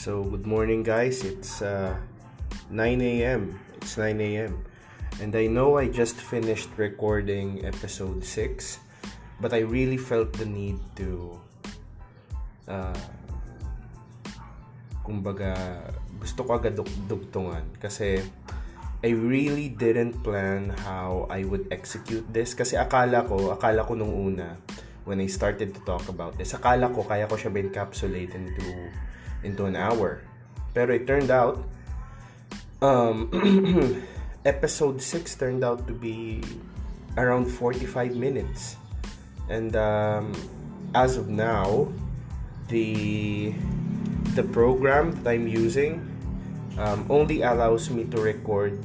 So, good morning, guys. It's uh, 9 a.m. It's 9 a.m. And I know I just finished recording episode 6, but I really felt the need to. Uh, kumbaga, gusto ko agad dugtungan. Kasi, I really didn't plan how I would execute this. Kasi akala ko, akala ko nung una, when I started to talk about this, akala ko kaya ko siya encapsulate into into an hour. Pero it turned out um, episode 6 turned out to be around 45 minutes. And um, as of now, the the program that I'm using um, only allows me to record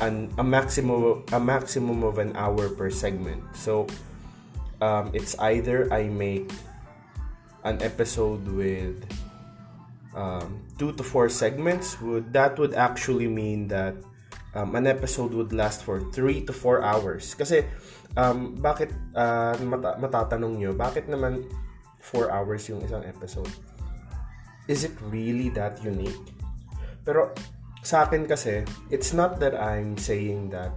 an, a maximum a maximum of an hour per segment. So um, it's either I make an episode with um, two to four segments would that would actually mean that um, an episode would last for three to four hours. Kasi um, bakit uh, mata- matatanong nyo bakit naman four hours yung isang episode? Is it really that unique? Pero sa akin kasi it's not that I'm saying that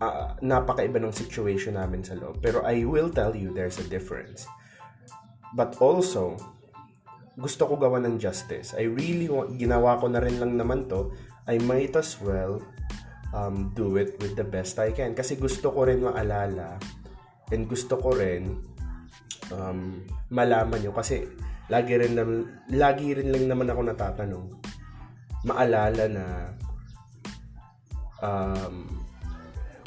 uh, napakaiba ng situation namin sa loob. Pero I will tell you there's a difference. But also gusto ko gawa ng justice. I really want, ginawa ko na rin lang naman to. I might as well um, do it with the best I can. Kasi gusto ko rin maalala and gusto ko rin um, malaman nyo. Kasi lagi rin, na, lagi rin lang naman ako natatanong. Maalala na um,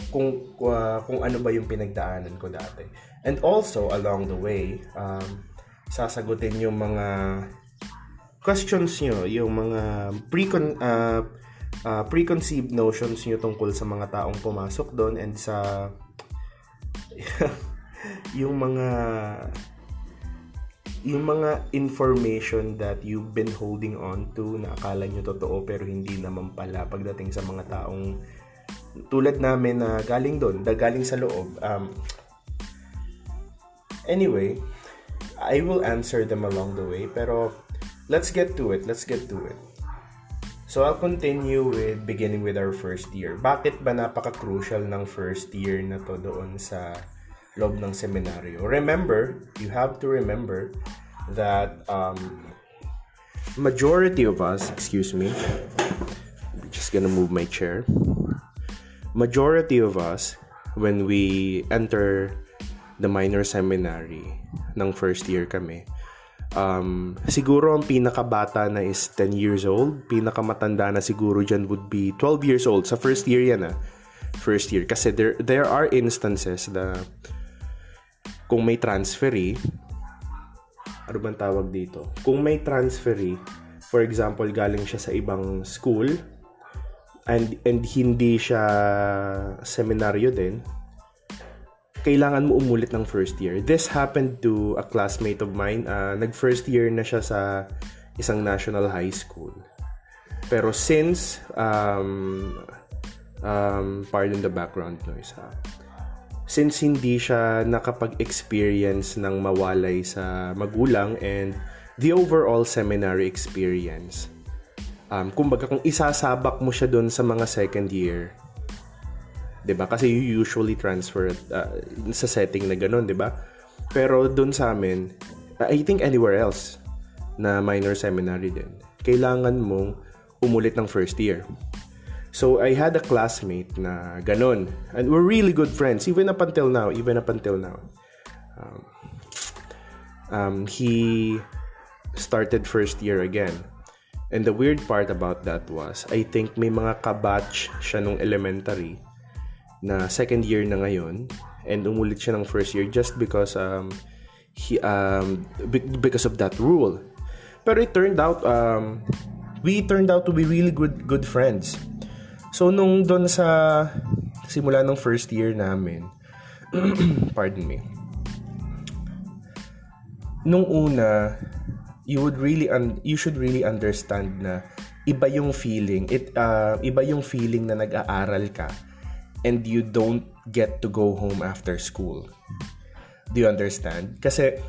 kung uh, kung ano ba yung pinagdaanan ko dati. And also along the way, um, sasagutin yung mga questions nyo, yung mga precon, uh, uh, preconceived notions nyo tungkol sa mga taong pumasok doon and sa yung mga yung mga information that you've been holding on to na akala nyo totoo pero hindi naman pala pagdating sa mga taong tulad namin na galing doon, galing sa loob. Um, anyway, I will answer them along the way. Pero let's get to it. Let's get to it. So I'll continue with beginning with our first year. Bakit ba napaka-crucial ng first year na to doon sa loob ng seminaryo? Remember, you have to remember that um, majority of us, excuse me, I'm just gonna move my chair. Majority of us, when we enter the minor seminary, ng first year kami. Um, siguro ang pinakabata na is 10 years old. Pinakamatanda na siguro dyan would be 12 years old. Sa first year yan ah. First year. Kasi there, there are instances na kung may transferee, ano bang tawag dito? Kung may transferee, for example, galing siya sa ibang school, and, and hindi siya seminaryo din, kailangan mo umulit ng first year. This happened to a classmate of mine. Uh, nag-first year na siya sa isang national high school. Pero since, um, um, pardon the background noise ha, since hindi siya nakapag-experience ng mawalay sa magulang and the overall seminary experience, um, kumbaga kung isasabak mo siya doon sa mga second year, 'di ba? Kasi you usually transfer uh, sa setting na ganun, 'di ba? Pero doon sa amin, I think anywhere else na minor seminary din, kailangan mong umulit ng first year. So I had a classmate na ganun. And we're really good friends even up until now, even up until now. Um, um, he started first year again. And the weird part about that was, I think may mga kabatch siya nung elementary na second year na ngayon and umulit siya ng first year just because um he um because of that rule. Pero it turned out um we turned out to be really good good friends. So nung doon sa simula ng first year namin, pardon me. Nung una, you would really un- you should really understand na iba yung feeling. It uh, iba yung feeling na nag-aaral ka and you don't get to go home after school. Do you understand? Kasi,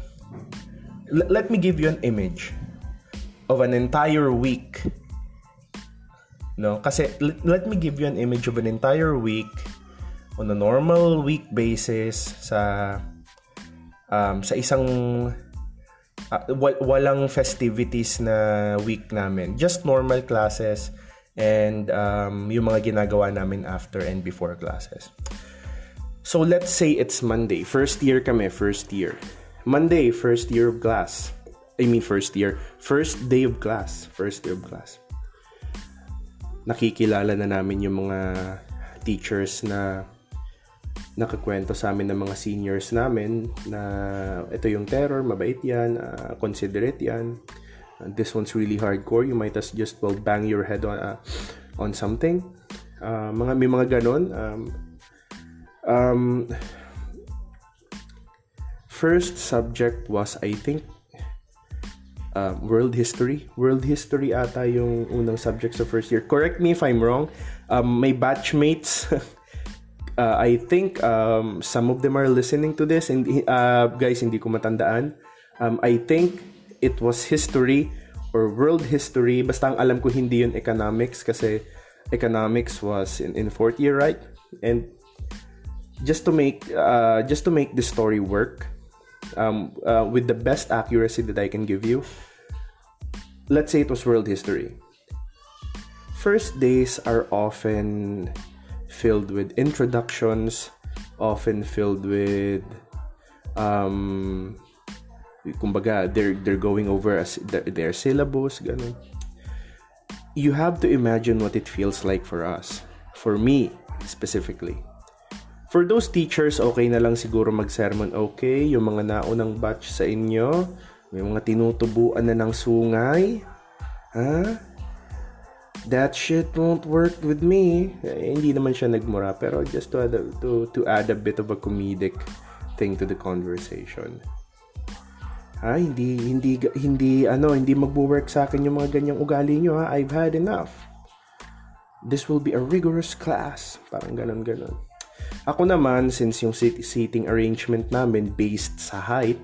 l- let me give you an image of an entire week. No, kasi let, let me give you an image of an entire week on a normal week basis sa um, sa isang uh, walang festivities na week namin. Just normal classes and um, yung mga ginagawa namin after and before classes. So let's say it's Monday. First year kami, first year. Monday, first year of class. I mean first year. First day of class. First day of class. Nakikilala na namin yung mga teachers na nakakwento sa amin ng mga seniors namin na ito yung terror, mabait yan, uh, considerate yan. This one's really hardcore. You might as just well bang your head on uh, on something. Uh, mga may mga ganon. Um, um, first subject was I think uh, world history. World history ata yung unang subject sa first year. Correct me if I'm wrong. Um, my batchmates uh, I think um, some of them are listening to this and uh, guys hindi ko matandaan um, I think it was history or world history. Basta ang alam ko hindi yun economics kasi economics was in, in fourth year right? And just to make uh, just to make the story work um, uh, with the best accuracy that I can give you let's say it was world history. First days are often filled with introductions, often filled with um kumbaga they're they're going over as their, syllabus ganun. You have to imagine what it feels like for us. For me specifically. For those teachers, okay na lang siguro mag-sermon. Okay, yung mga naunang batch sa inyo, may mga tinutubuan na ng sungay. Ha? that shit won't work with me. Eh, hindi naman siya nagmura pero just to add a, to to add a bit of a comedic thing to the conversation. Ha, hindi hindi hindi ano, hindi magwo-work sa akin yung mga ganyang ugali niyo ha. I've had enough. This will be a rigorous class. Parang ganun ganun. Ako naman since yung seating arrangement namin based sa height,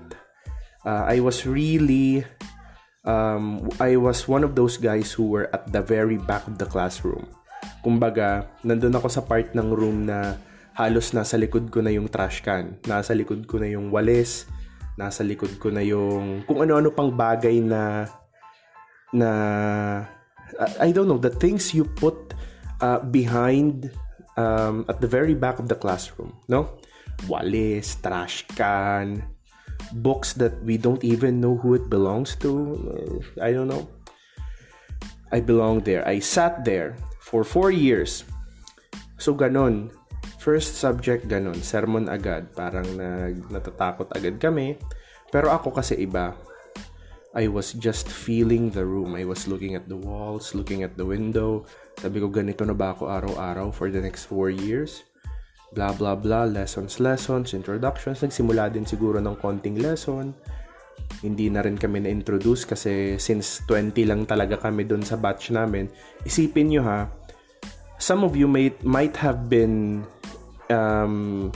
uh, I was really um, I was one of those guys who were at the very back of the classroom. Kumbaga, nandun ako sa part ng room na halos nasa likod ko na yung trash can. Nasa likod ko na yung walis. Nasa likod ko na yung kung ano-ano pang bagay na na I don't know, the things you put uh, behind um, at the very back of the classroom, no? Walis, trash can, books that we don't even know who it belongs to. Uh, I don't know. I belong there. I sat there for four years. So, ganon. First subject, ganon. Sermon agad. Parang nag, natatakot agad kami. Pero ako kasi iba. I was just feeling the room. I was looking at the walls, looking at the window. Sabi ko, ganito na ba ako araw-araw for the next four years? blah blah blah, lessons, lessons, introductions. Nagsimula din siguro ng konting lesson. Hindi na rin kami na-introduce kasi since 20 lang talaga kami doon sa batch namin. Isipin nyo ha, some of you might, might have been um,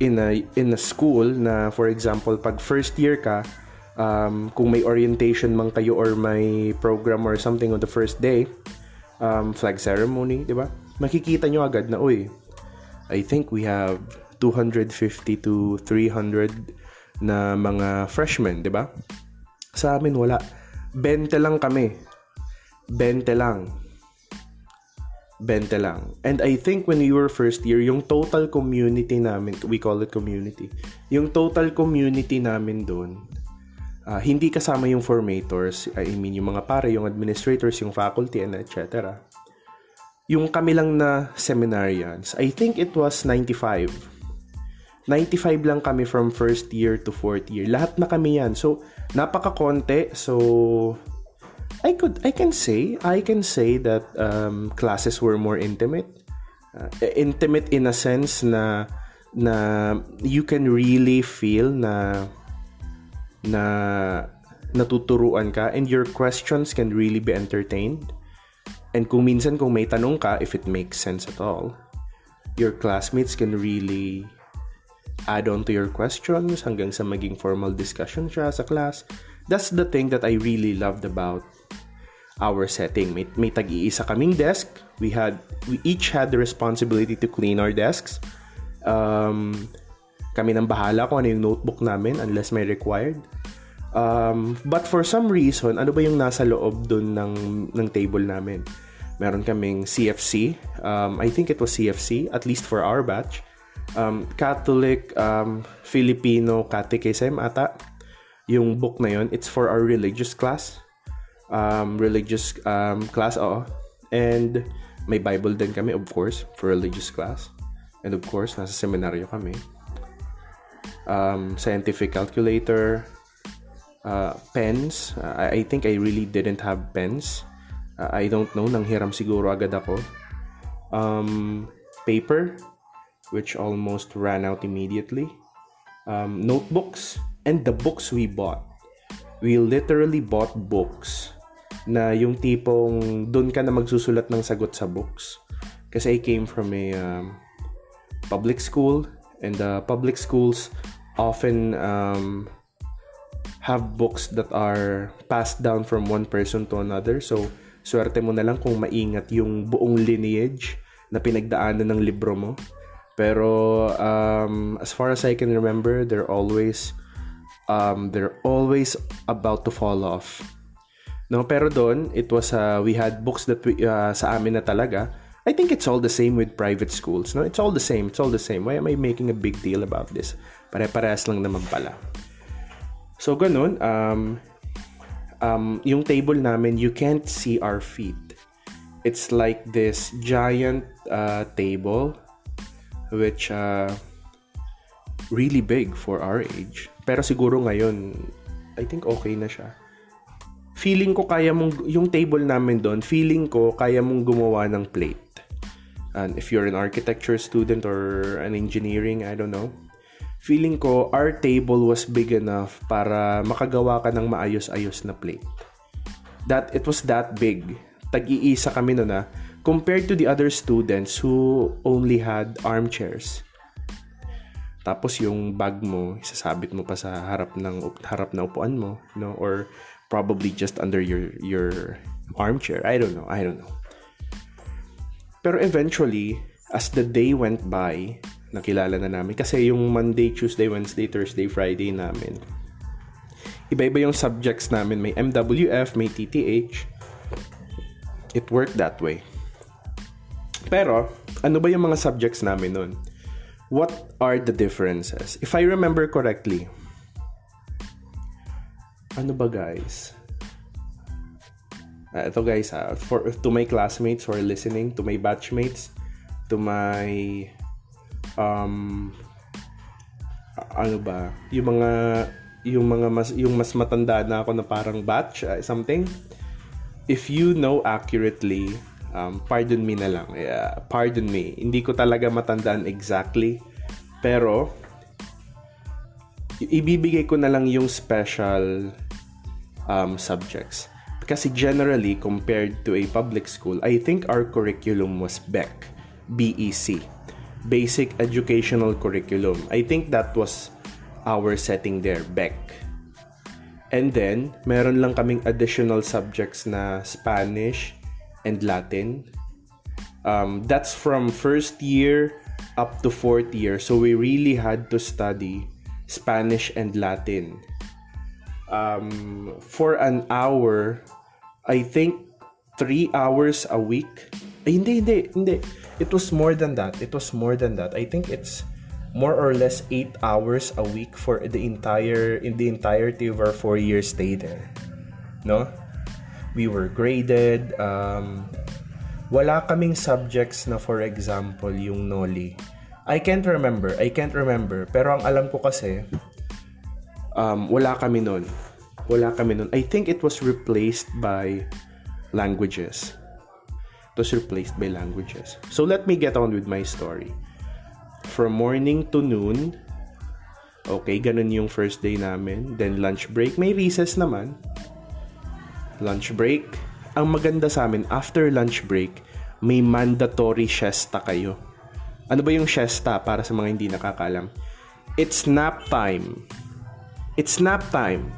in a in a school na for example pag first year ka um, kung may orientation man kayo or may program or something on the first day um, flag ceremony di ba makikita nyo agad na uy I think we have 250 to 300 na mga freshmen, 'di ba? Sa amin wala. 20 lang kami. 20 lang. 20 lang. And I think when we were first year, yung total community namin, we call it community, yung total community namin doon, uh, hindi kasama yung formators, I mean yung mga pare, yung administrators, yung faculty, and etc yung kami lang na seminarians, I think it was 95. 95 lang kami from first year to fourth year. Lahat na kami yan. So, napaka-konti. So, I could, I can say, I can say that um, classes were more intimate. Uh, intimate in a sense na na you can really feel na na natuturuan ka and your questions can really be entertained And kung minsan kung may tanong ka, if it makes sense at all, your classmates can really add on to your questions hanggang sa maging formal discussion siya sa class. That's the thing that I really loved about our setting. May, may tag-iisa kaming desk. We had we each had the responsibility to clean our desks. Um, kami nang bahala kung ano yung notebook namin unless may required. Um, but for some reason, ano ba yung nasa loob dun ng, ng table namin? Meron kaming CFC. Um, I think it was CFC, at least for our batch. Um, Catholic um, Filipino Catechism ata. Yung book na yon it's for our religious class. Um, religious um, class. And may Bible din kami, of course, for religious class. And of course, nasa seminaryo kami. Um, scientific calculator, uh, pens. I, I think I really didn't have pens. Uh, I don't know, nanghiram siguro agad ako. Um, paper, which almost ran out immediately. Um, notebooks, and the books we bought. We literally bought books na yung tipong doon ka na magsusulat ng sagot sa books. Kasi I came from a um, public school and the public schools often um, have books that are passed down from one person to another. So, swerte mo na lang kung maingat yung buong lineage na pinagdaanan ng libro mo. Pero um, as far as I can remember, they're always um, they're always about to fall off. No, pero doon, it was uh, we had books that we, uh, sa amin na talaga. I think it's all the same with private schools. No, it's all the same. It's all the same. Why am I making a big deal about this? Pare-parehas lang naman pala. So ganun, um, um, yung table namin, you can't see our feet. It's like this giant uh, table which uh, really big for our age. Pero siguro ngayon, I think okay na siya. Feeling ko kaya mong, yung table namin doon, feeling ko kaya mong gumawa ng plate. And if you're an architecture student or an engineering, I don't know, feeling ko our table was big enough para makagawa ka ng maayos-ayos na plate. That it was that big. Tag-iisa kami no na compared to the other students who only had armchairs. Tapos yung bag mo, isasabit mo pa sa harap ng harap na upuan mo, no? Or probably just under your your armchair. I don't know. I don't know. Pero eventually, as the day went by, nakilala na namin. Kasi yung Monday, Tuesday, Wednesday, Thursday, Friday namin, iba-iba yung subjects namin. May MWF, may TTH. It worked that way. Pero, ano ba yung mga subjects namin nun? What are the differences? If I remember correctly, ano ba guys? Uh, ito guys, uh, for, to my classmates who are listening, to my batchmates, to my um ano ba? Yung mga yung mga mas yung mas matanda na ako na parang batch uh, something. If you know accurately um, pardon me na lang uh, pardon me. Hindi ko talaga matandaan exactly pero ibibigay ko na lang yung special um, subjects kasi generally compared to a public school I think our curriculum was BEC BEC basic educational curriculum. I think that was our setting there, BEC. And then, meron lang kaming additional subjects na Spanish and Latin. Um, that's from first year up to fourth year. So we really had to study Spanish and Latin. Um, for an hour, I think three hours a week. Ay, hindi, hindi, hindi it was more than that. It was more than that. I think it's more or less eight hours a week for the entire in the entirety of our four year stay there. No, we were graded. Um, wala kaming subjects na for example yung Noli. I can't remember. I can't remember. Pero ang alam ko kasi, um, wala kami nun. Wala kami nun. I think it was replaced by languages was replaced by languages. So let me get on with my story. From morning to noon, okay, ganun yung first day namin. Then lunch break, may recess naman. Lunch break. Ang maganda sa amin, after lunch break, may mandatory siesta kayo. Ano ba yung siesta para sa mga hindi nakakalam? It's nap time. It's nap time.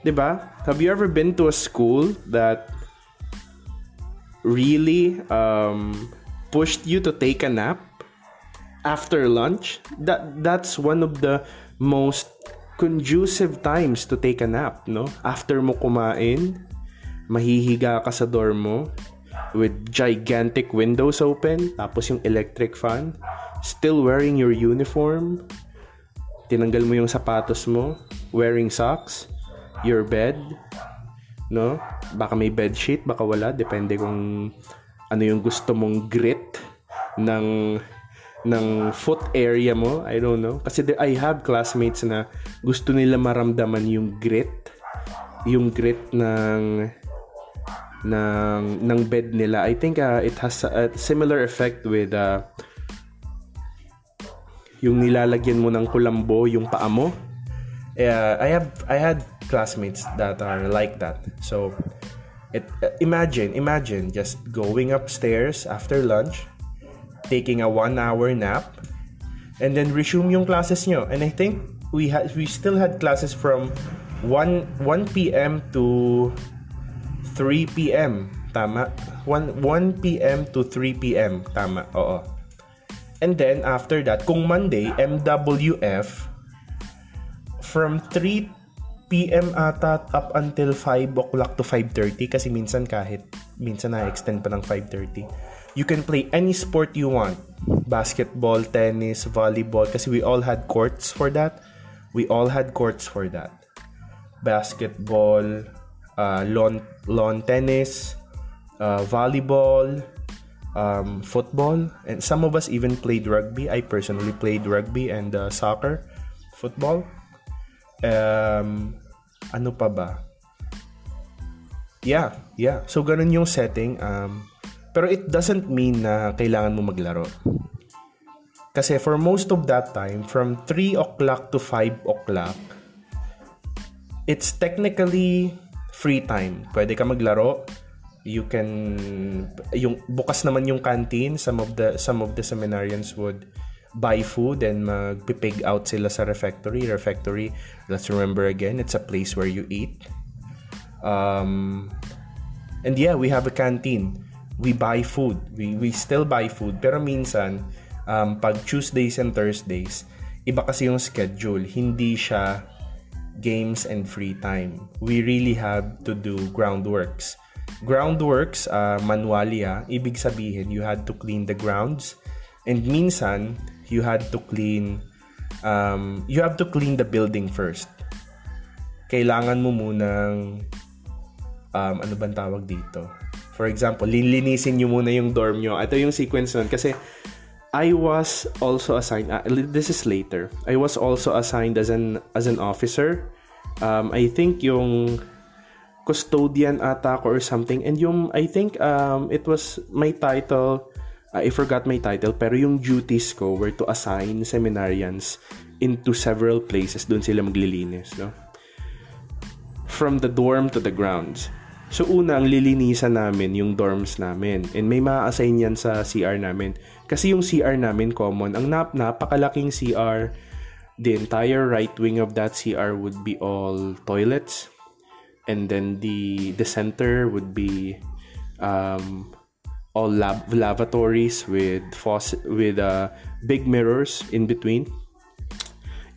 'Di Have you ever been to a school that really um, pushed you to take a nap after lunch? That that's one of the most conducive times to take a nap, no? After mo kumain, mahihiga ka sa dorm mo with gigantic windows open, tapos yung electric fan, still wearing your uniform, tinanggal mo yung sapatos mo, wearing socks, your bed, no? Baka may bed sheet, baka wala, depende kung ano yung gusto mong grit ng ng foot area mo. I don't know. Kasi there, I have classmates na gusto nila maramdaman yung grit. Yung grit ng ng ng bed nila. I think uh, it has a, similar effect with uh, yung nilalagyan mo ng kulambo yung paa mo. Uh, I have I had classmates that are like that. So it uh, imagine imagine just going upstairs after lunch taking a one hour nap, and then resume yung classes nyo. And I think we had we still had classes from 1 1 p.m. to 3 p.m. Tama? 1 1 p.m. to 3 p.m. Tama. Oo. And then after that, kung Monday, MWF from 3 PM ata up until 5 o'clock to 5.30 kasi minsan kahit minsan na-extend pa ng 5.30 you can play any sport you want. Basketball, tennis, volleyball. Kasi we all had courts for that. We all had courts for that. Basketball, uh, lawn, lawn tennis, uh, volleyball, um, football. And some of us even played rugby. I personally played rugby and uh, soccer, football. Um, ano pa ba? Yeah, yeah. So, ganun yung setting. Um, pero it doesn't mean na kailangan mo maglaro. Kasi for most of that time, from 3 o'clock to 5 o'clock, it's technically free time. Pwede ka maglaro. You can yung bukas naman yung canteen. Some of the some of the seminarians would buy food and magpipig out sila sa refectory. Refectory, let's remember again, it's a place where you eat. Um, and yeah, we have a canteen we buy food. We, we still buy food. Pero minsan, um, pag Tuesdays and Thursdays, iba kasi yung schedule. Hindi siya games and free time. We really have to do groundworks. Groundworks, uh, manualia, ibig sabihin, you had to clean the grounds. And minsan, you had to clean, um, you have to clean the building first. Kailangan mo munang, um, ano bang tawag dito? For example, lilinisin nyo muna yung dorm nyo. Ito yung sequence nun. Kasi I was also assigned, uh, this is later, I was also assigned as an, as an officer. Um, I think yung custodian ata ko or something. And yung, I think um, it was my title, uh, I forgot my title, pero yung duties ko were to assign seminarians into several places. Doon sila maglilinis, no? From the dorm to the grounds. So una, ang lilinisan namin yung dorms namin. And may ma-assign yan sa CR namin. Kasi yung CR namin common. Ang nap napakalaking CR, the entire right wing of that CR would be all toilets. And then the the center would be um, all lab lavatories with faucet with uh, big mirrors in between.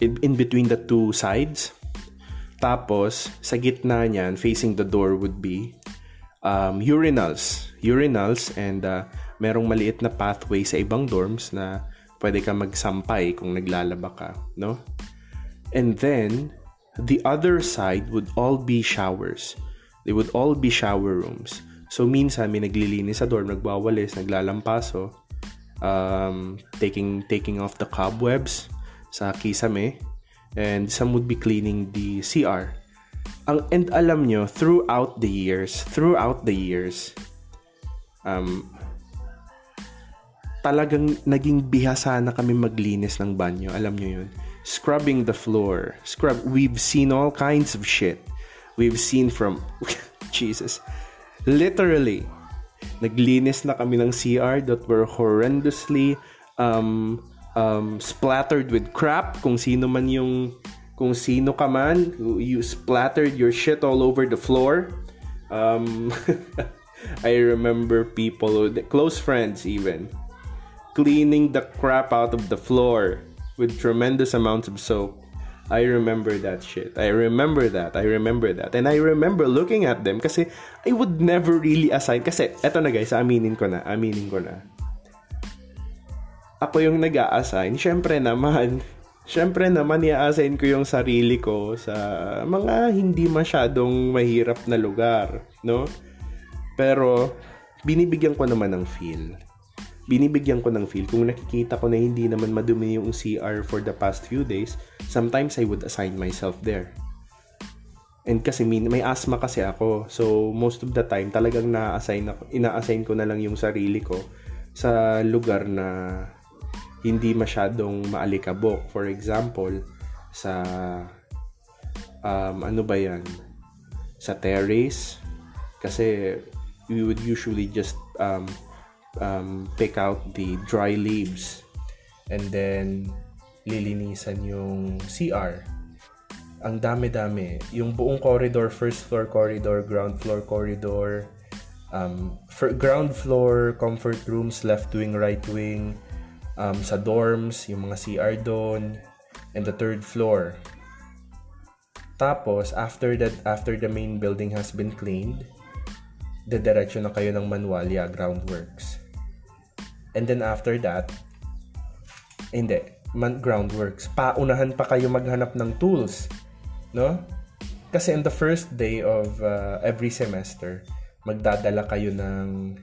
In, in between the two sides tapos, sa gitna niyan, facing the door would be um, urinals. Urinals and uh, merong maliit na pathway sa ibang dorms na pwede ka magsampay kung naglalaba ka, no? And then, the other side would all be showers. They would all be shower rooms. So, minsan may naglilinis sa dorm, nagwawalis, naglalampaso, um, taking, taking off the cobwebs sa kisame, and some would be cleaning the CR. Ang, and alam nyo, throughout the years, throughout the years, um, talagang naging bihasa na kami maglinis ng banyo. Alam nyo yun. Scrubbing the floor. Scrub. We've seen all kinds of shit. We've seen from... Jesus. Literally, naglinis na kami ng CR that were horrendously um, um, splattered with crap kung sino man yung kung sino ka man, you splattered your shit all over the floor. Um, I remember people, close friends even, cleaning the crap out of the floor with tremendous amounts of soap. I remember that shit. I remember that. I remember that. And I remember looking at them kasi I would never really assign. Kasi, eto na guys, aminin ko na. Aminin ko na. Ako yung nag assign Siyempre naman, siyempre naman i-assign ko yung sarili ko sa mga hindi masyadong mahirap na lugar. No? Pero, binibigyan ko naman ng feel binibigyan ko ng feel. Kung nakikita ko na hindi naman madumi yung CR for the past few days, sometimes I would assign myself there. And kasi may, may asthma kasi ako. So, most of the time, talagang na-assign ako, ina-assign ko na lang yung sarili ko sa lugar na hindi masyadong maalikabok. For example, sa um, ano ba yan? Sa terrace. Kasi we would usually just um, um, pick out the dry leaves and then lilinisan yung CR. Ang dami-dami. Yung buong corridor, first floor corridor, ground floor corridor, um, for ground floor, comfort rooms, left wing, right wing, um, sa dorms, yung mga CR doon, and the third floor. Tapos, after that, after the main building has been cleaned, dediretso na kayo ng Manualia Groundworks. And then after that, hindi, man, groundworks. Paunahan pa kayo maghanap ng tools. No? Kasi in the first day of uh, every semester, magdadala kayo ng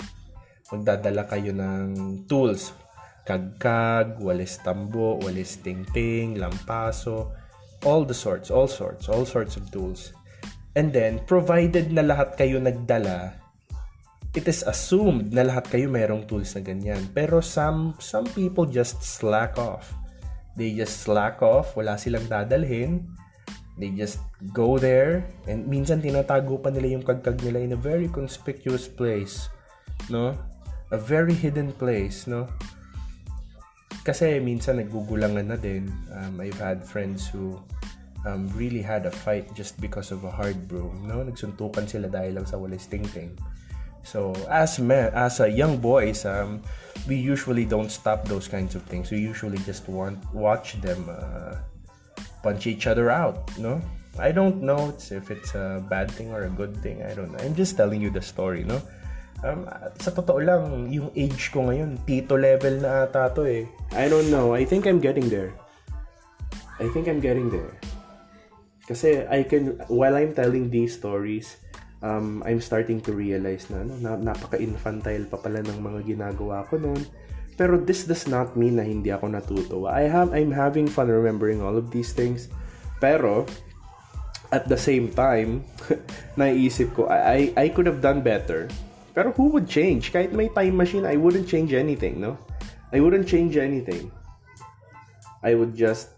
magdadala kayo ng tools. Kagkag, walis tambo, walis tingting, lampaso, all the sorts, all sorts, all sorts of tools. And then, provided na lahat kayo nagdala, it is assumed na lahat kayo mayroong tools na ganyan. Pero some, some people just slack off. They just slack off, wala silang dadalhin. They just go there and minsan tinatago pa nila yung kagkag nila in a very conspicuous place. No? A very hidden place, no? Kasi minsan naggugulangan na din. Um, I've had friends who um, really had a fight just because of a hard broom, no? Nagsuntukan sila dahil lang sa walis tingting. So as men, as a young boys, um, we usually don't stop those kinds of things. We usually just want watch them uh, punch each other out. No, I don't know if it's a bad thing or a good thing. I don't know. I'm just telling you the story. No. Um, sa totoo lang, yung age ko ngayon, tito level na ata to eh. I don't know. I think I'm getting there. I think I'm getting there. Kasi I can, while I'm telling these stories, um, I'm starting to realize na, no, na napaka-infantile pa pala ng mga ginagawa ko noon. Pero this does not mean na hindi ako natutuwa. I have, I'm having fun remembering all of these things. Pero, at the same time, naiisip ko, I, I, I could have done better. Pero who would change? Kahit may time machine, I wouldn't change anything, no? I wouldn't change anything. I would just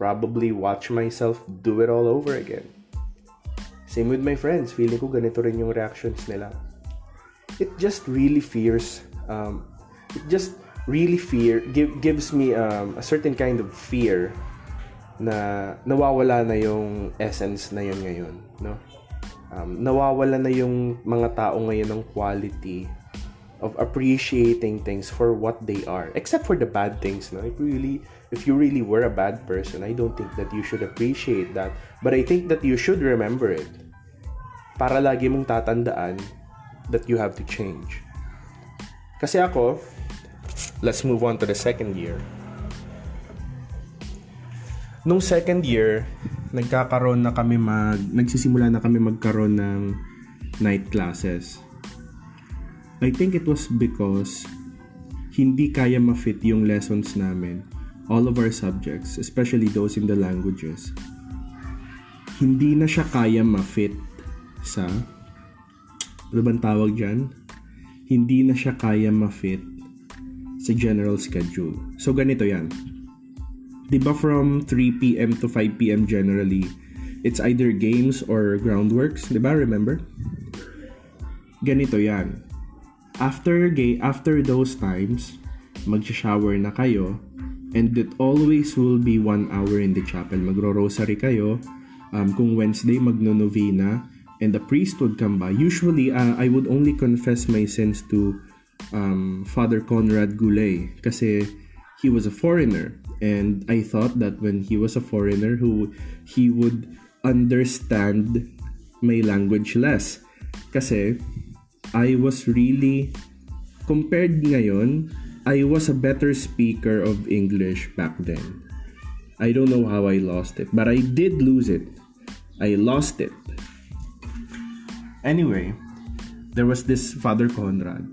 probably watch myself do it all over again. Same with my friends. Feeling ko ganito rin yung reactions nila. It just really fears, um, it just really fear, give, gives me um, a certain kind of fear na nawawala na yung essence na yun ngayon, no? Um, nawawala na yung mga tao ngayon ng quality of appreciating things for what they are except for the bad things no if really if you really were a bad person i don't think that you should appreciate that but i think that you should remember it para lagi mong tatandaan that you have to change. Kasi ako, let's move on to the second year. Nung second year, nagkakaroon na kami mag nagsisimula na kami magkaroon ng night classes. I think it was because hindi kaya ma-fit yung lessons namin, all of our subjects, especially those in the languages. Hindi na siya kaya ma-fit sa ano bang tawag dyan? Hindi na siya kaya ma-fit sa general schedule. So, ganito yan. Di ba from 3pm to 5pm generally, it's either games or groundworks. Di ba? Remember? Ganito yan. After, gay, after those times, mag-shower na kayo, And it always will be one hour in the chapel. Magro-rosary kayo. Um, kung Wednesday, magno-novena. And the priest would come by. Usually, uh, I would only confess my sins to um, Father Conrad Goulet. Kasi he was a foreigner. And I thought that when he was a foreigner, who he would understand my language less. Kasi I was really, compared ngayon, I was a better speaker of English back then. I don't know how I lost it, but I did lose it. I lost it. Anyway, there was this Father Conrad.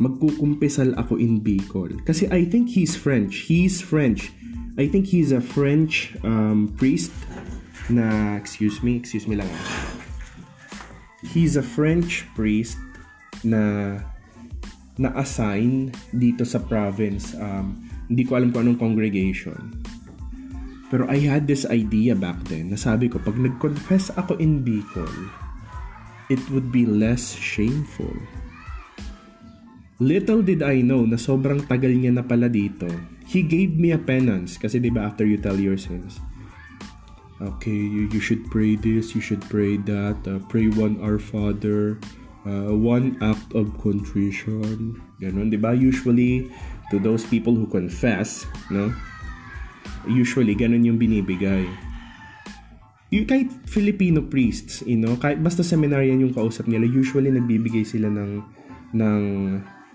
Magkukumpisal ako in Bicol. Kasi I think he's French. He's French. I think he's a French um, priest na, excuse me, excuse me lang. He's a French priest na na-assign dito sa province. Um, hindi ko alam kung anong congregation. Pero I had this idea back then na sabi ko, pag nag-confess ako in Bicol, it would be less shameful. Little did I know na sobrang tagal niya na pala dito. He gave me a penance kasi 'di ba after you tell your sins. Okay, you, you should pray this, you should pray that, uh, pray one Our Father, uh, one act of contrition. Ganun, di ba? Usually, to those people who confess, no? Usually, ganun yung binibigay. Yung kahit Filipino priests, you know, kahit basta seminarian yung kausap nila, usually nagbibigay sila ng ng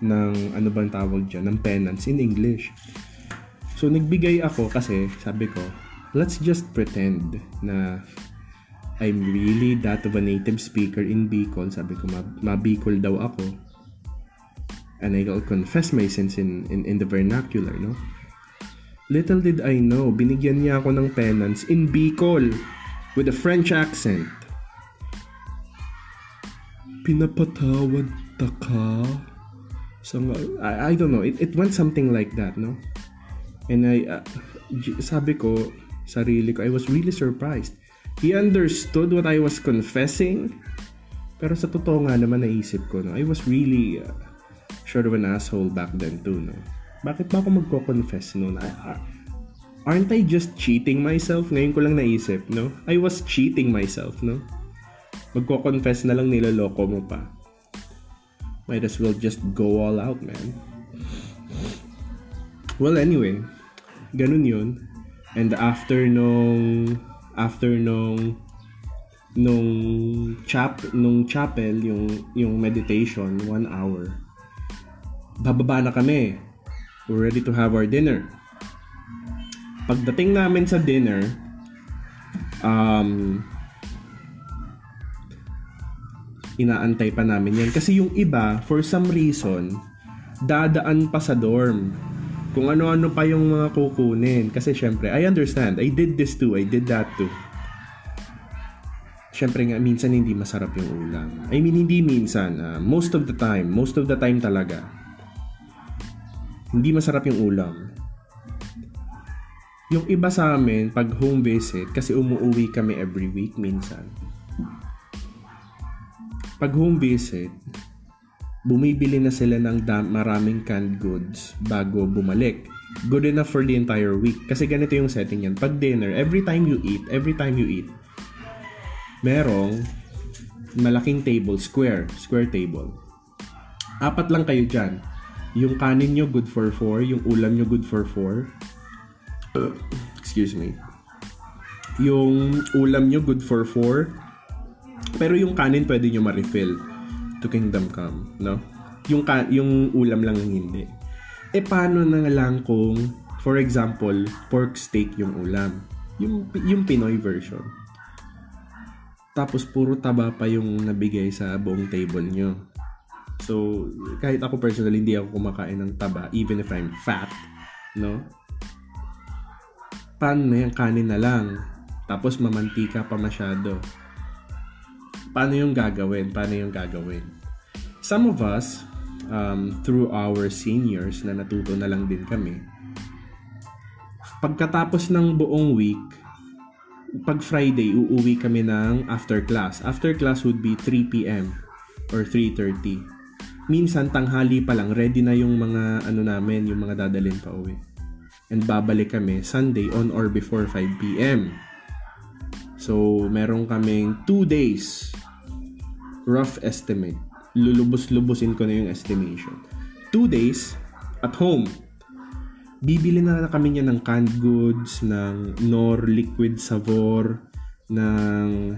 ng ano bang tawag diyan, ng penance in English. So nagbigay ako kasi sabi ko, let's just pretend na I'm really that of a native speaker in Bicol. Sabi ko, mabicol daw ako. And I'll confess my sins in, in, in the vernacular, no? Little did I know, binigyan niya ako ng penance in Bicol with a French accent. Pinapatawad ta ka? So, I, I don't know. It, it went something like that, no? And I, uh, sabi ko, sarili ko, I was really surprised He understood what I was confessing. Pero sa totoo nga naman naisip ko, no, I was really uh, sort of an asshole back then too, no. Bakit ba ako magko-confess noon? I, aren't I just cheating myself? Ngayon ko lang naisip, no? I was cheating myself, no? Magko-confess na lang niloloko mo pa. Might as well just go all out, man. Well, anyway, ganun yun. And after nung after nung nung chap nung chapel yung yung meditation one hour bababa na kami. We're ready to have our dinner. Pagdating namin sa dinner um inaantay pa namin yan. Kasi yung iba for some reason dadaan pa sa dorm kung ano-ano pa yung mga kukunin. Kasi syempre, I understand. I did this too. I did that too. Syempre nga, minsan hindi masarap yung ulam. I mean, hindi minsan. Uh, most of the time. Most of the time talaga. Hindi masarap yung ulam. Yung iba sa amin, pag home visit, kasi umuwi kami every week minsan. Pag home visit, bumibili na sila ng maraming canned goods bago bumalik. Good enough for the entire week. Kasi ganito yung setting yan. Pag dinner, every time you eat, every time you eat, merong malaking table, square, square table. Apat lang kayo dyan. Yung kanin nyo good for 4, yung ulam nyo good for 4. Uh, excuse me. Yung ulam nyo good for 4. Pero yung kanin pwede nyo ma-refill to Kingdom Come, no? Yung ka, yung ulam lang hindi. Eh paano na lang kung for example, pork steak yung ulam. Yung yung Pinoy version. Tapos puro taba pa yung nabigay sa buong table nyo. So, kahit ako personally, hindi ako kumakain ng taba, even if I'm fat, no? Paano na yung kanin na lang? Tapos mamantika pa masyado paano yung gagawin? Paano yung gagawin? Some of us, um, through our seniors na natuto na lang din kami, pagkatapos ng buong week, pag Friday, uuwi kami ng after class. After class would be 3 p.m. or 3.30. minsan tanghali pa lang ready na yung mga ano namin, yung mga dadalhin pa uwi. And babalik kami Sunday on or before 5 p.m. So, meron kaming 2 days rough estimate. Lulubos-lubusin ko na yung estimation. 2 days at home. Bibili na na kami niya ng canned goods, ng Nor Liquid Savor, ng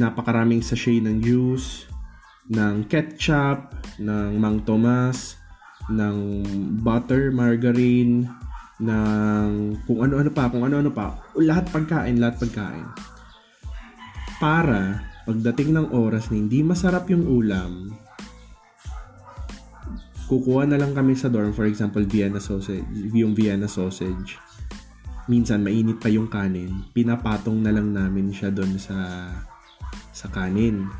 napakaraming sachet ng juice, ng ketchup, ng Mang Tomas, ng butter, margarine, ng kung ano-ano pa, kung ano-ano pa. Lahat pagkain, lahat pagkain. Para pagdating ng oras na hindi masarap yung ulam, kukuha na lang kami sa dorm, for example, Vienna sausage, yung Vienna sausage. Minsan, mainit pa yung kanin. Pinapatong na lang namin siya doon sa sa kanin.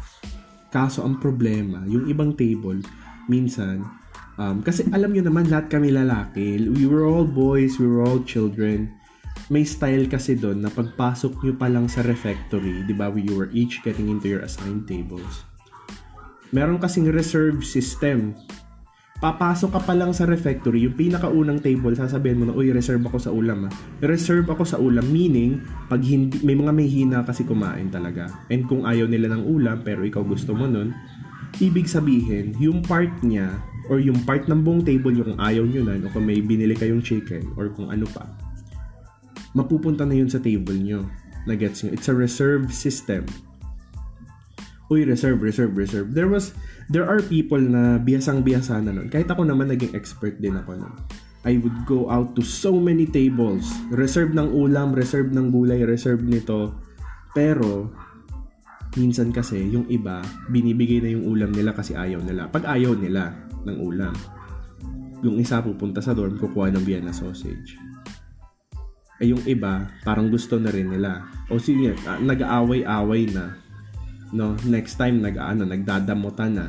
Kaso ang problema, yung ibang table, minsan, um, kasi alam nyo naman lahat kami lalaki, we were all boys, we were all children. May style kasi doon na pagpasok nyo pa lang sa refectory, di ba, you were each getting into your assigned tables. Meron kasing reserve system papasok ka pa lang sa refectory, yung pinakaunang table, sasabihin mo na, uy, reserve ako sa ulam ah. Reserve ako sa ulam, meaning, pag hindi, may mga may hina kasi kumain talaga. And kung ayaw nila ng ulam, pero ikaw gusto mo nun, ibig sabihin, yung part niya, or yung part ng buong table yung ayaw nyo na, o kung may binili kayong chicken, or kung ano pa, mapupunta na yun sa table nyo. Na gets nyo? It's a reserve system. Uy, reserve, reserve, reserve. There was, there are people na biyasang-biyasa na nun. Kahit ako naman naging expert din ako nun. I would go out to so many tables. Reserve ng ulam, reserve ng gulay, reserve nito. Pero, minsan kasi, yung iba, binibigay na yung ulam nila kasi ayaw nila. Pag ayaw nila ng ulam. Yung isa pupunta sa dorm, kukuha ng Vienna sausage. Eh yung iba, parang gusto na rin nila. O sige, ah, nag-aaway-away na. No? Next time nag ano nagdadamutan na.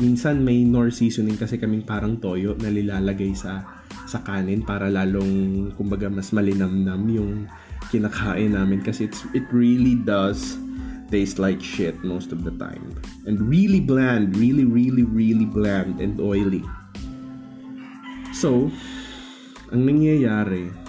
Minsan may nor seasoning kasi kaming parang toyo na nilalagay sa sa kanin para lalong kumbaga mas malinamnam yung kinakain namin kasi it's, it really does taste like shit most of the time. And really bland really really really bland and oily. So ang nangyayari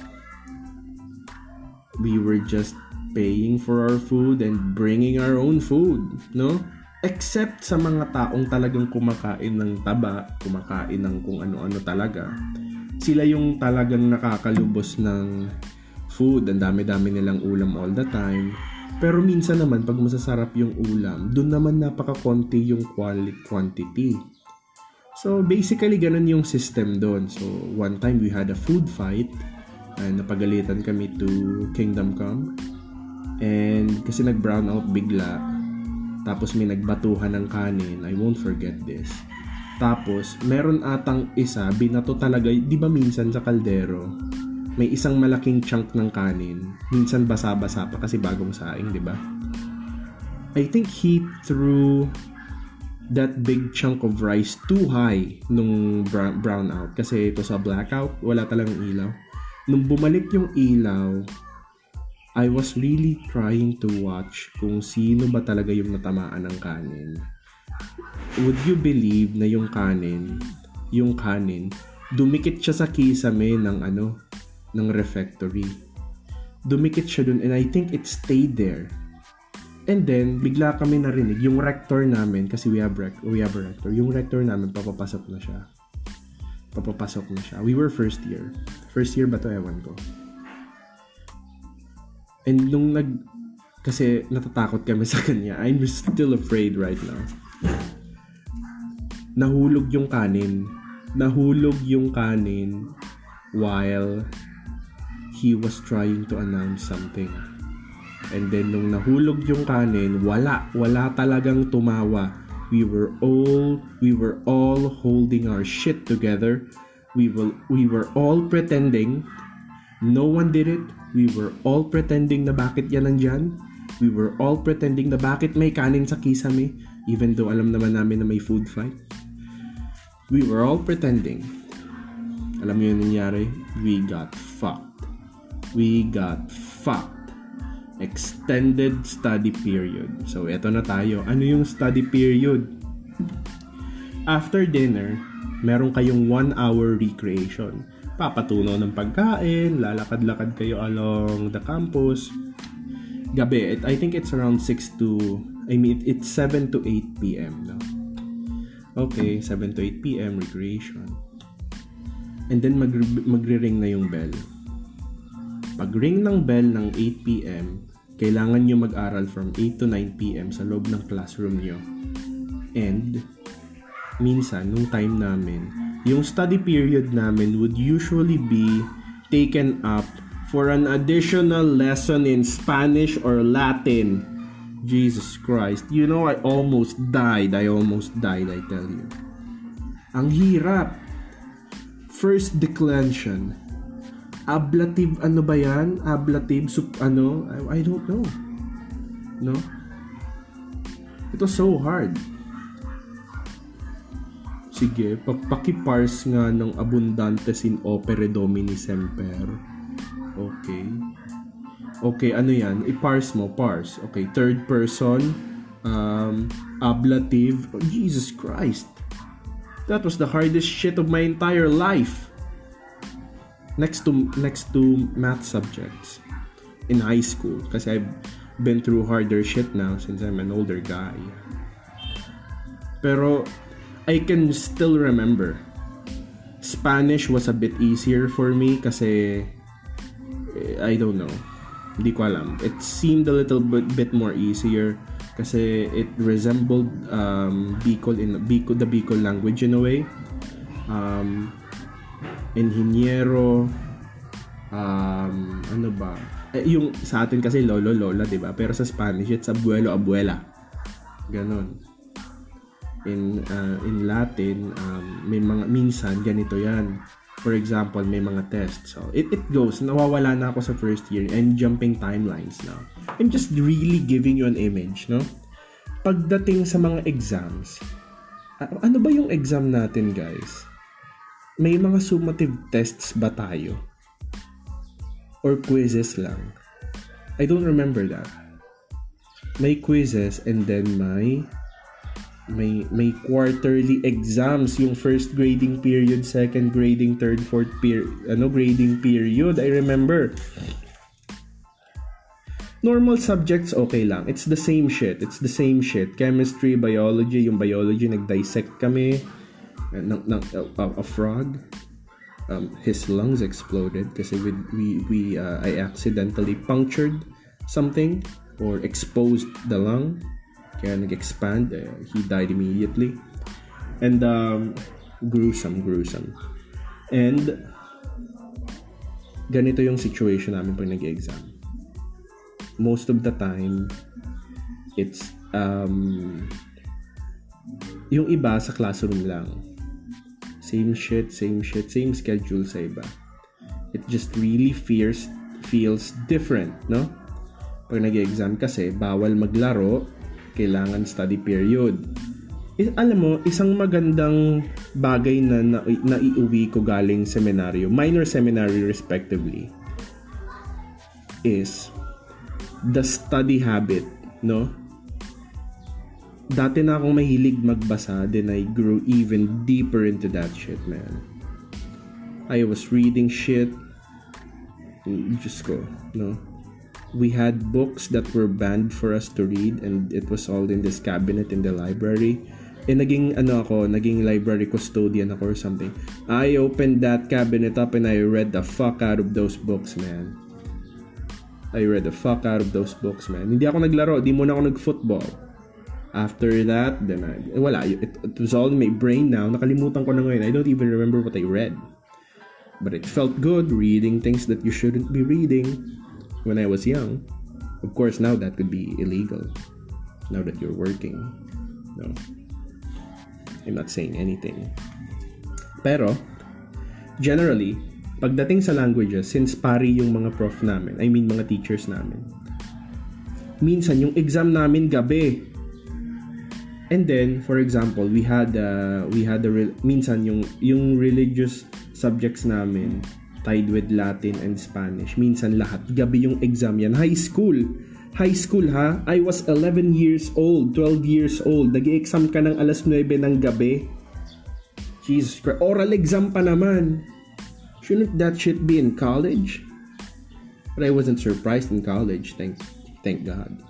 we were just paying for our food and bringing our own food, no? Except sa mga taong talagang kumakain ng taba, kumakain ng kung ano-ano talaga. Sila yung talagang nakakalubos ng food. Ang dami-dami nilang ulam all the time. Pero minsan naman, pag masasarap yung ulam, dun naman napaka-konti yung quality quantity. So, basically, ganun yung system doon. So, one time we had a food fight. And napagalitan kami to Kingdom Come. And kasi nag-brown out bigla. Tapos may nagbatuhan ng kanin. I won't forget this. Tapos, meron atang isa, binato talaga, di ba minsan sa kaldero, may isang malaking chunk ng kanin. Minsan basa-basa pa kasi bagong saing, di ba? I think he threw that big chunk of rice too high nung brown out kasi ito sa blackout wala talagang ilaw nung bumalik yung ilaw I was really trying to watch kung sino ba talaga yung natamaan ng kanin. Would you believe na yung kanin, yung kanin, dumikit siya sa kisame ng ano, ng refectory. Dumikit siya dun and I think it stayed there. And then, bigla kami narinig, yung rector namin, kasi we have, rec- we have a rector, yung rector namin, papapasok na siya. Papapasok na siya. We were first year. First year ba to? Ewan ko. And nung nag... Kasi natatakot kami sa kanya. I'm still afraid right now. Nahulog yung kanin. Nahulog yung kanin while he was trying to announce something. And then nung nahulog yung kanin, wala, wala talagang tumawa. We were all we were all holding our shit together. We will we were all pretending no one did it. We were all pretending na bakit yan nandyan. We were all pretending na bakit may kanin sa kisame even though alam naman namin na may food fight. We were all pretending. Alam mo yung nangyari? We got fucked. We got fucked. Extended study period. So, eto na tayo. Ano yung study period? After dinner, meron kayong one hour recreation. Papatunaw ng pagkain, lalakad-lakad kayo along the campus. Gabi, it, I think it's around 6 to, I mean, it's 7 to 8 p.m. No? Okay, 7 to 8 p.m. recreation. And then mag magre-ring na yung bell. Pag ring ng bell ng 8 p.m., kailangan nyo mag-aral from 8 to 9 p.m. sa loob ng classroom nyo. And, minsan, nung time namin, yung study period namin would usually be taken up for an additional lesson in Spanish or Latin. Jesus Christ. You know, I almost died. I almost died, I tell you. Ang hirap first declension. Ablative ano ba yan? Ablative sup ano? I, I don't know. No? Ito so hard. Sige, pagpaki-parse nga ng abundantes in opere domini semper. Okay. Okay, ano yan? I-parse mo, parse. Okay, third person, um, ablative. Oh, Jesus Christ. That was the hardest shit of my entire life. Next to next to math subjects in high school because I've been through harder shit now since I'm an older guy. Pero I can still remember Spanish was a bit easier for me kasi eh, I don't know. Hindi ko alam. It seemed a little bit, bit more easier kasi it resembled um, Bicol in Bicol the Bicol language in a way um, Ingeniero um, ano ba? Eh, yung sa atin kasi lolo lola 'di ba? Pero sa Spanish it's abuelo abuela. Ganon. In uh, in Latin um, may mga minsan ganito yan. For example may mga tests so it, it goes. Nawawala na ako sa first year and jumping timelines now I'm just really giving you an image, no? Pagdating sa mga exams, ano ba yung exam natin, guys? May mga summative tests ba tayo? Or quizzes lang? I don't remember that. May quizzes and then may may may quarterly exams yung first grading period, second grading, third, fourth period, ano grading period. I remember normal subjects okay lang. It's the same shit. It's the same shit. Chemistry, biology, yung biology nag-dissect kami a frog. Um, his lungs exploded kasi we we, we uh, I accidentally punctured something or exposed the lung. Kaya nag-expand. Uh, he died immediately. And um, gruesome, gruesome. And ganito yung situation namin pag nag-exam most of the time it's um yung iba sa classroom lang same shit same shit same schedule sa iba. It just really fears feels different no? Pag nag-exam kasi bawal maglaro kailangan study period. Eh, alam mo, isang magandang bagay na, na naiuwi ko galing seminaryo, minor seminary respectively, is the study habit, no? Dati na akong mahilig magbasa, then I grew even deeper into that shit, man. I was reading shit. Just go, no? We had books that were banned for us to read and it was all in this cabinet in the library. Eh, naging, ano ako, naging library custodian ako or something. I opened that cabinet up and I read the fuck out of those books, man. I read the fuck out of those books, man. Hindi ako naglaro, di muna ako nag-football. After that, then I, eh, wala, it, it was all in my brain now. Nakalimutan ko na ngayon. I don't even remember what I read. But it felt good reading things that you shouldn't be reading when I was young. Of course, now that could be illegal. Now that you're working. No. I'm not saying anything. Pero, generally, Pagdating sa languages, since pari yung mga prof namin, I mean mga teachers namin, minsan yung exam namin gabi. And then, for example, we had uh, we had a re- minsan yung yung religious subjects namin tied with Latin and Spanish. Minsan lahat gabi yung exam yan. High school. High school ha. I was 11 years old, 12 years old. Nag-exam ka ng alas 9 ng gabi. Jesus Christ. Oral exam pa naman. Shouldn't that shit be in college? But I wasn't surprised in college. Thank, thank God.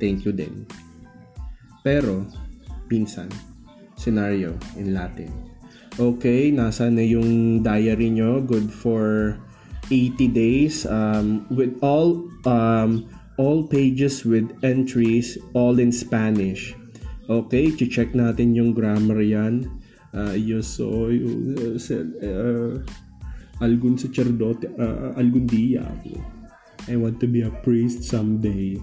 Thank you din. Pero, pinsan, scenario in Latin. Okay, nasa na yung diary nyo? Good for 80 days um, with all um, all pages with entries all in Spanish. Okay, check natin yung grammar yan. Uh, yo soy uh, uh, algún sacerdote, uh, algún día. I want to be a priest someday.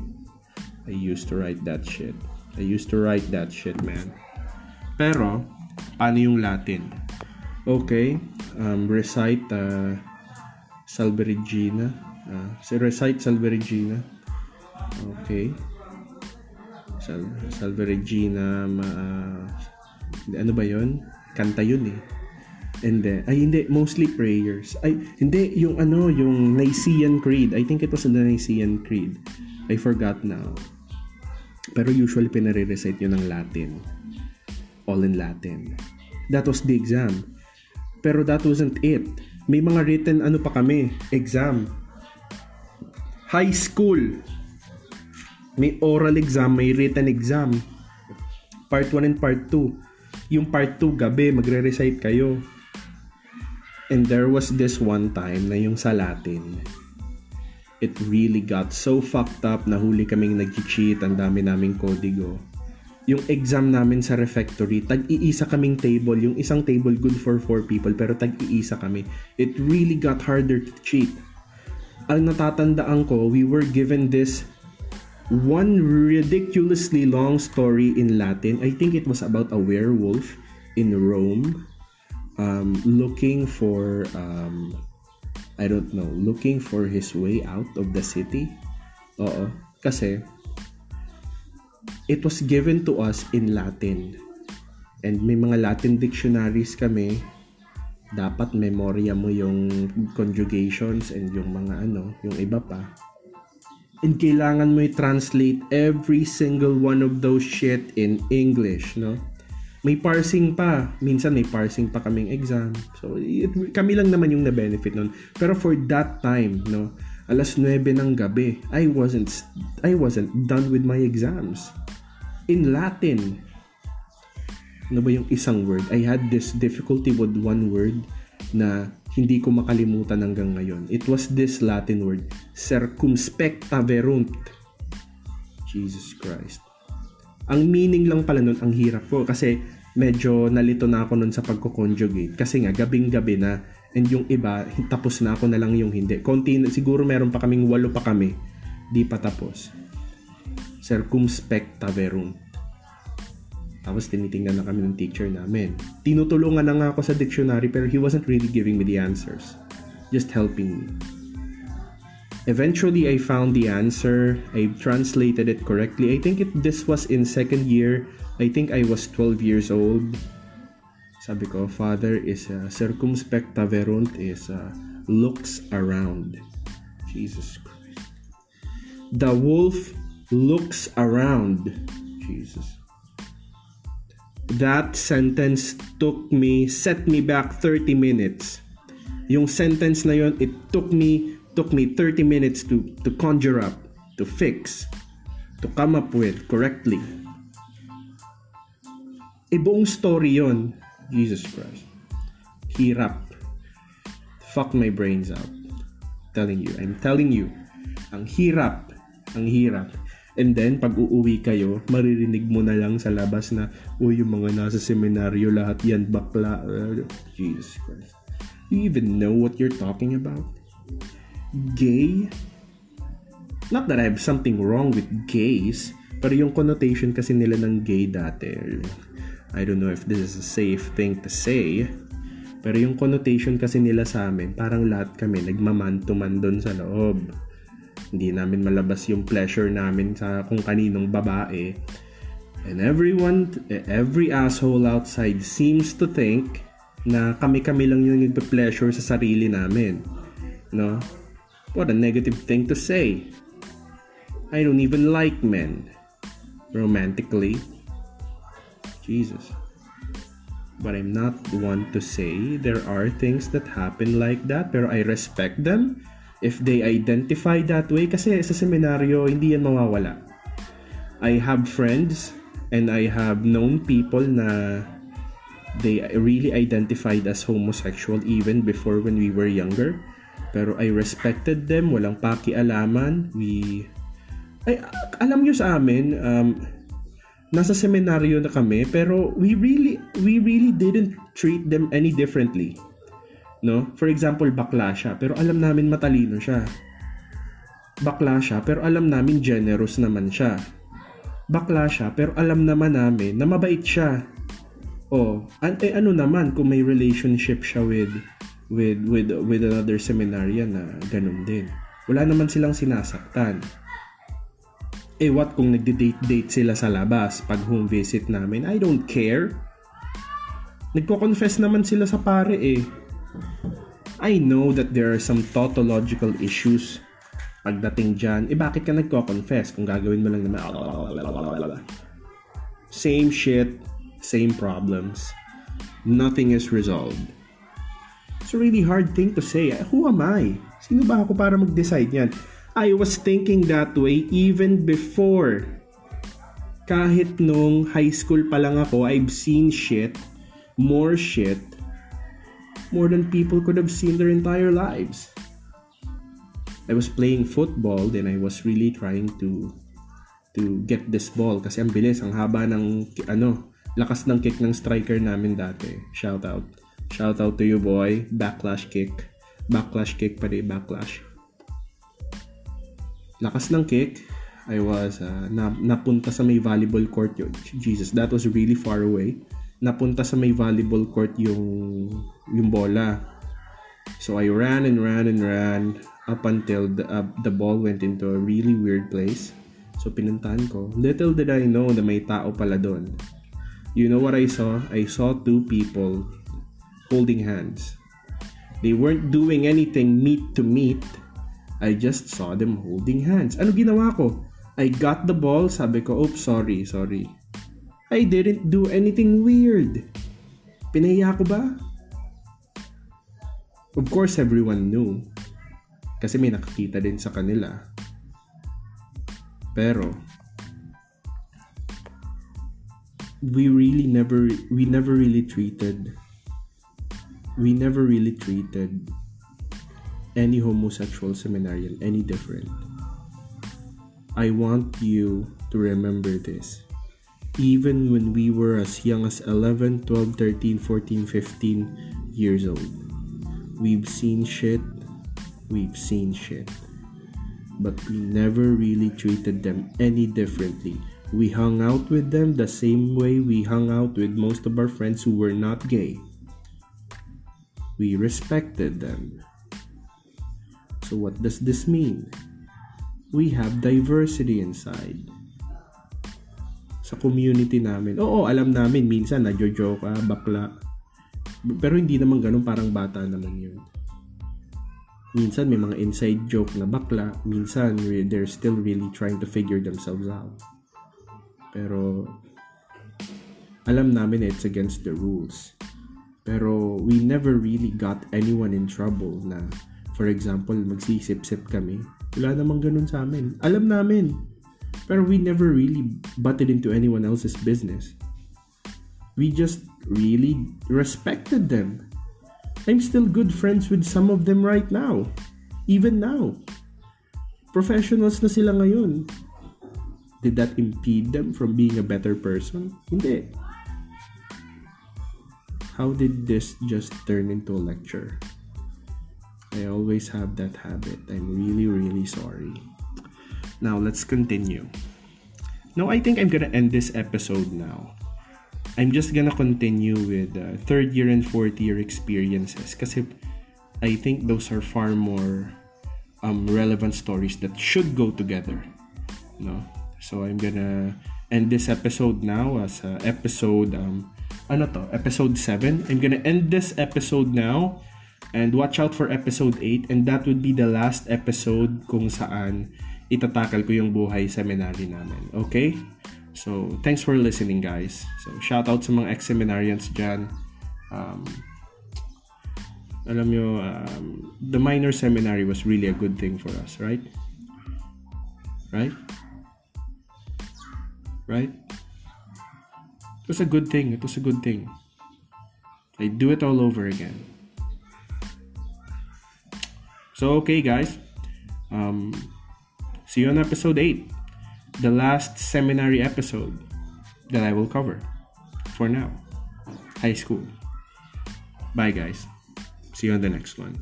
I used to write that shit. I used to write that shit, man. Pero, paano yung Latin? Okay, um, recite uh, Salve Regina. Uh, so recite Salve Regina. Okay. Sal Salve Regina. Ma, uh, ano ba yon? Kanta yun eh. And then, ay hindi, mostly prayers. Ay, hindi, yung ano, yung Nicene Creed. I think it was the Nicene Creed. I forgot now. Pero usually pinare-recite yun ng Latin. All in Latin. That was the exam. Pero that wasn't it. May mga written ano pa kami, exam. High school. May oral exam, may written exam. Part 1 and part 2. Yung part 2 gabi, magre-recite kayo And there was this one time na yung sa Latin, it really got so fucked up na huli kaming nag-cheat, ang dami naming kodigo. Yung exam namin sa refectory, tag-iisa kaming table. Yung isang table good for 4 people, pero tag-iisa kami. It really got harder to cheat. Ang natatandaan ko, we were given this one ridiculously long story in Latin. I think it was about a werewolf in Rome um, looking for um, I don't know, looking for his way out of the city. Oo. Kasi it was given to us in Latin. And may mga Latin dictionaries kami. Dapat memorya mo yung conjugations and yung mga ano, yung iba pa. And kailangan mo i-translate every single one of those shit in English, no? May parsing pa. Minsan may parsing pa kaming exam. So, it, kami lang naman yung na-benefit nun. Pero for that time, no, alas 9 ng gabi, I wasn't, I wasn't done with my exams. In Latin, ano ba yung isang word? I had this difficulty with one word na hindi ko makalimutan hanggang ngayon. It was this Latin word, circumspecta verunt. Jesus Christ. Ang meaning lang pala nun, ang hirap ko kasi medyo nalito na ako nun sa pagko-conjugate kasi nga gabing-gabi na and yung iba tapos na ako na lang yung hindi. Konti siguro meron pa kaming walo pa kami di pa tapos. Circumspecta verum. Tapos tinitingnan na kami ng teacher namin. Tinutulungan na nga ako sa dictionary pero he wasn't really giving me the answers. Just helping me. Eventually, I found the answer. I translated it correctly. I think it, this was in second year I think I was 12 years old. Sabi ko, Father is uh, circumspecta verunt is uh, looks around. Jesus Christ. The wolf looks around. Jesus. That sentence took me, set me back 30 minutes. Yung sentence na yon, it took me, took me 30 minutes to, to conjure up, to fix, to come up with correctly. Eh, buong story yon Jesus Christ. Hirap. Fuck my brains out. Telling you. I'm telling you. Ang hirap. Ang hirap. And then, pag uuwi kayo, maririnig mo na lang sa labas na, o yung mga nasa seminaryo, lahat yan bakla. Uh, Jesus Christ. You even know what you're talking about? Gay? Not that I have something wrong with gays, pero yung connotation kasi nila ng gay dati, I don't know if this is a safe thing to say. Pero yung connotation kasi nila sa amin, parang lahat kami nagmaman-to-man doon sa loob. Hindi namin malabas yung pleasure namin sa kung kaninong babae. And everyone, every asshole outside seems to think na kami-kami lang yung nagpe-pleasure sa sarili namin. No? What a negative thing to say. I don't even like men. Romantically. Jesus. but I'm not one to say there are things that happen like that pero I respect them if they identify that way kasi sa seminaryo hindi yan mawawala I have friends and I have known people na they really identified as homosexual even before when we were younger pero I respected them walang pakialaman. We ay alam niyo sa amin um, nasa seminaryo na kami pero we really we really didn't treat them any differently no? For example bakla siya pero alam namin matalino siya. Bakla siya pero alam namin generous naman siya. Bakla siya pero alam naman namin na mabait siya. Oh an eh, ano naman kung may relationship siya with with with with another seminarian na ganun din wala naman silang sinasaktan eh what kung nagde-date-date sila sa labas pag home visit namin? I don't care. Nagko-confess naman sila sa pare eh. I know that there are some tautological issues pagdating dyan. Eh bakit ka nagko-confess kung gagawin mo lang naman Same shit, same problems. Nothing is resolved. It's a really hard thing to say. Who am I? Sino ba ako para mag-decide yan? I was thinking that way even before. Kahit nung high school pa lang ako, I've seen shit, more shit, more than people could have seen their entire lives. I was playing football, then I was really trying to to get this ball kasi ang bilis, ang haba ng ano, lakas ng kick ng striker namin dati. Shout out. Shout out to you boy. Backlash kick. Backlash kick pa rin, backlash lakas ng kick, I was uh, na, napunta sa may volleyball court yun. Jesus, that was really far away. Napunta sa may volleyball court yung yung bola. So I ran and ran and ran up until the, uh, the ball went into a really weird place. So pinuntahan ko. Little did I know na may tao pala doon. You know what I saw? I saw two people holding hands. They weren't doing anything meet to meet I just saw them holding hands. Ano ginawa ko? I got the ball, sabi ko, oops, sorry, sorry. I didn't do anything weird. Pinahiya ko ba? Of course, everyone knew. Kasi may nakakita din sa kanila. Pero, we really never, we never really treated, we never really treated any homosexual seminarian any different. I want you to remember this. Even when we were as young as 11, 12, 13, 14, 15 years old, we've seen shit, we've seen shit. But we never really treated them any differently. We hung out with them the same way we hung out with most of our friends who were not gay. We respected them. So what does this mean? We have diversity inside. Sa community namin. Oo, alam namin minsan nadjo-joke ka, bakla. Pero hindi naman ganun, parang bata naman yun. Minsan may mga inside joke na bakla, minsan they're still really trying to figure themselves out. Pero alam namin it's against the rules. Pero we never really got anyone in trouble na For example, magsisip-sip kami. Wala namang ganun sa amin. Alam namin. Pero we never really butted into anyone else's business. We just really respected them. I'm still good friends with some of them right now. Even now. Professionals na sila ngayon. Did that impede them from being a better person? Hindi. How did this just turn into a lecture? I always have that habit. I'm really, really sorry. Now, let's continue. Now, I think I'm gonna end this episode now. I'm just gonna continue with uh, third year and fourth year experiences because I think those are far more um, relevant stories that should go together. No? So, I'm gonna end this episode now as uh, episode um, ano to? Episode 7. I'm gonna end this episode now And watch out for episode 8 and that would be the last episode kung saan itatakal ko yung buhay seminary namin. Okay? So, thanks for listening guys. So, shout out sa mga ex-seminarians dyan. um, alam nyo, um, the minor seminary was really a good thing for us, right? Right? Right? It was a good thing. It was a good thing. I'd do it all over again. So, okay, guys. Um, see you on episode 8, the last seminary episode that I will cover for now. High school. Bye, guys. See you on the next one.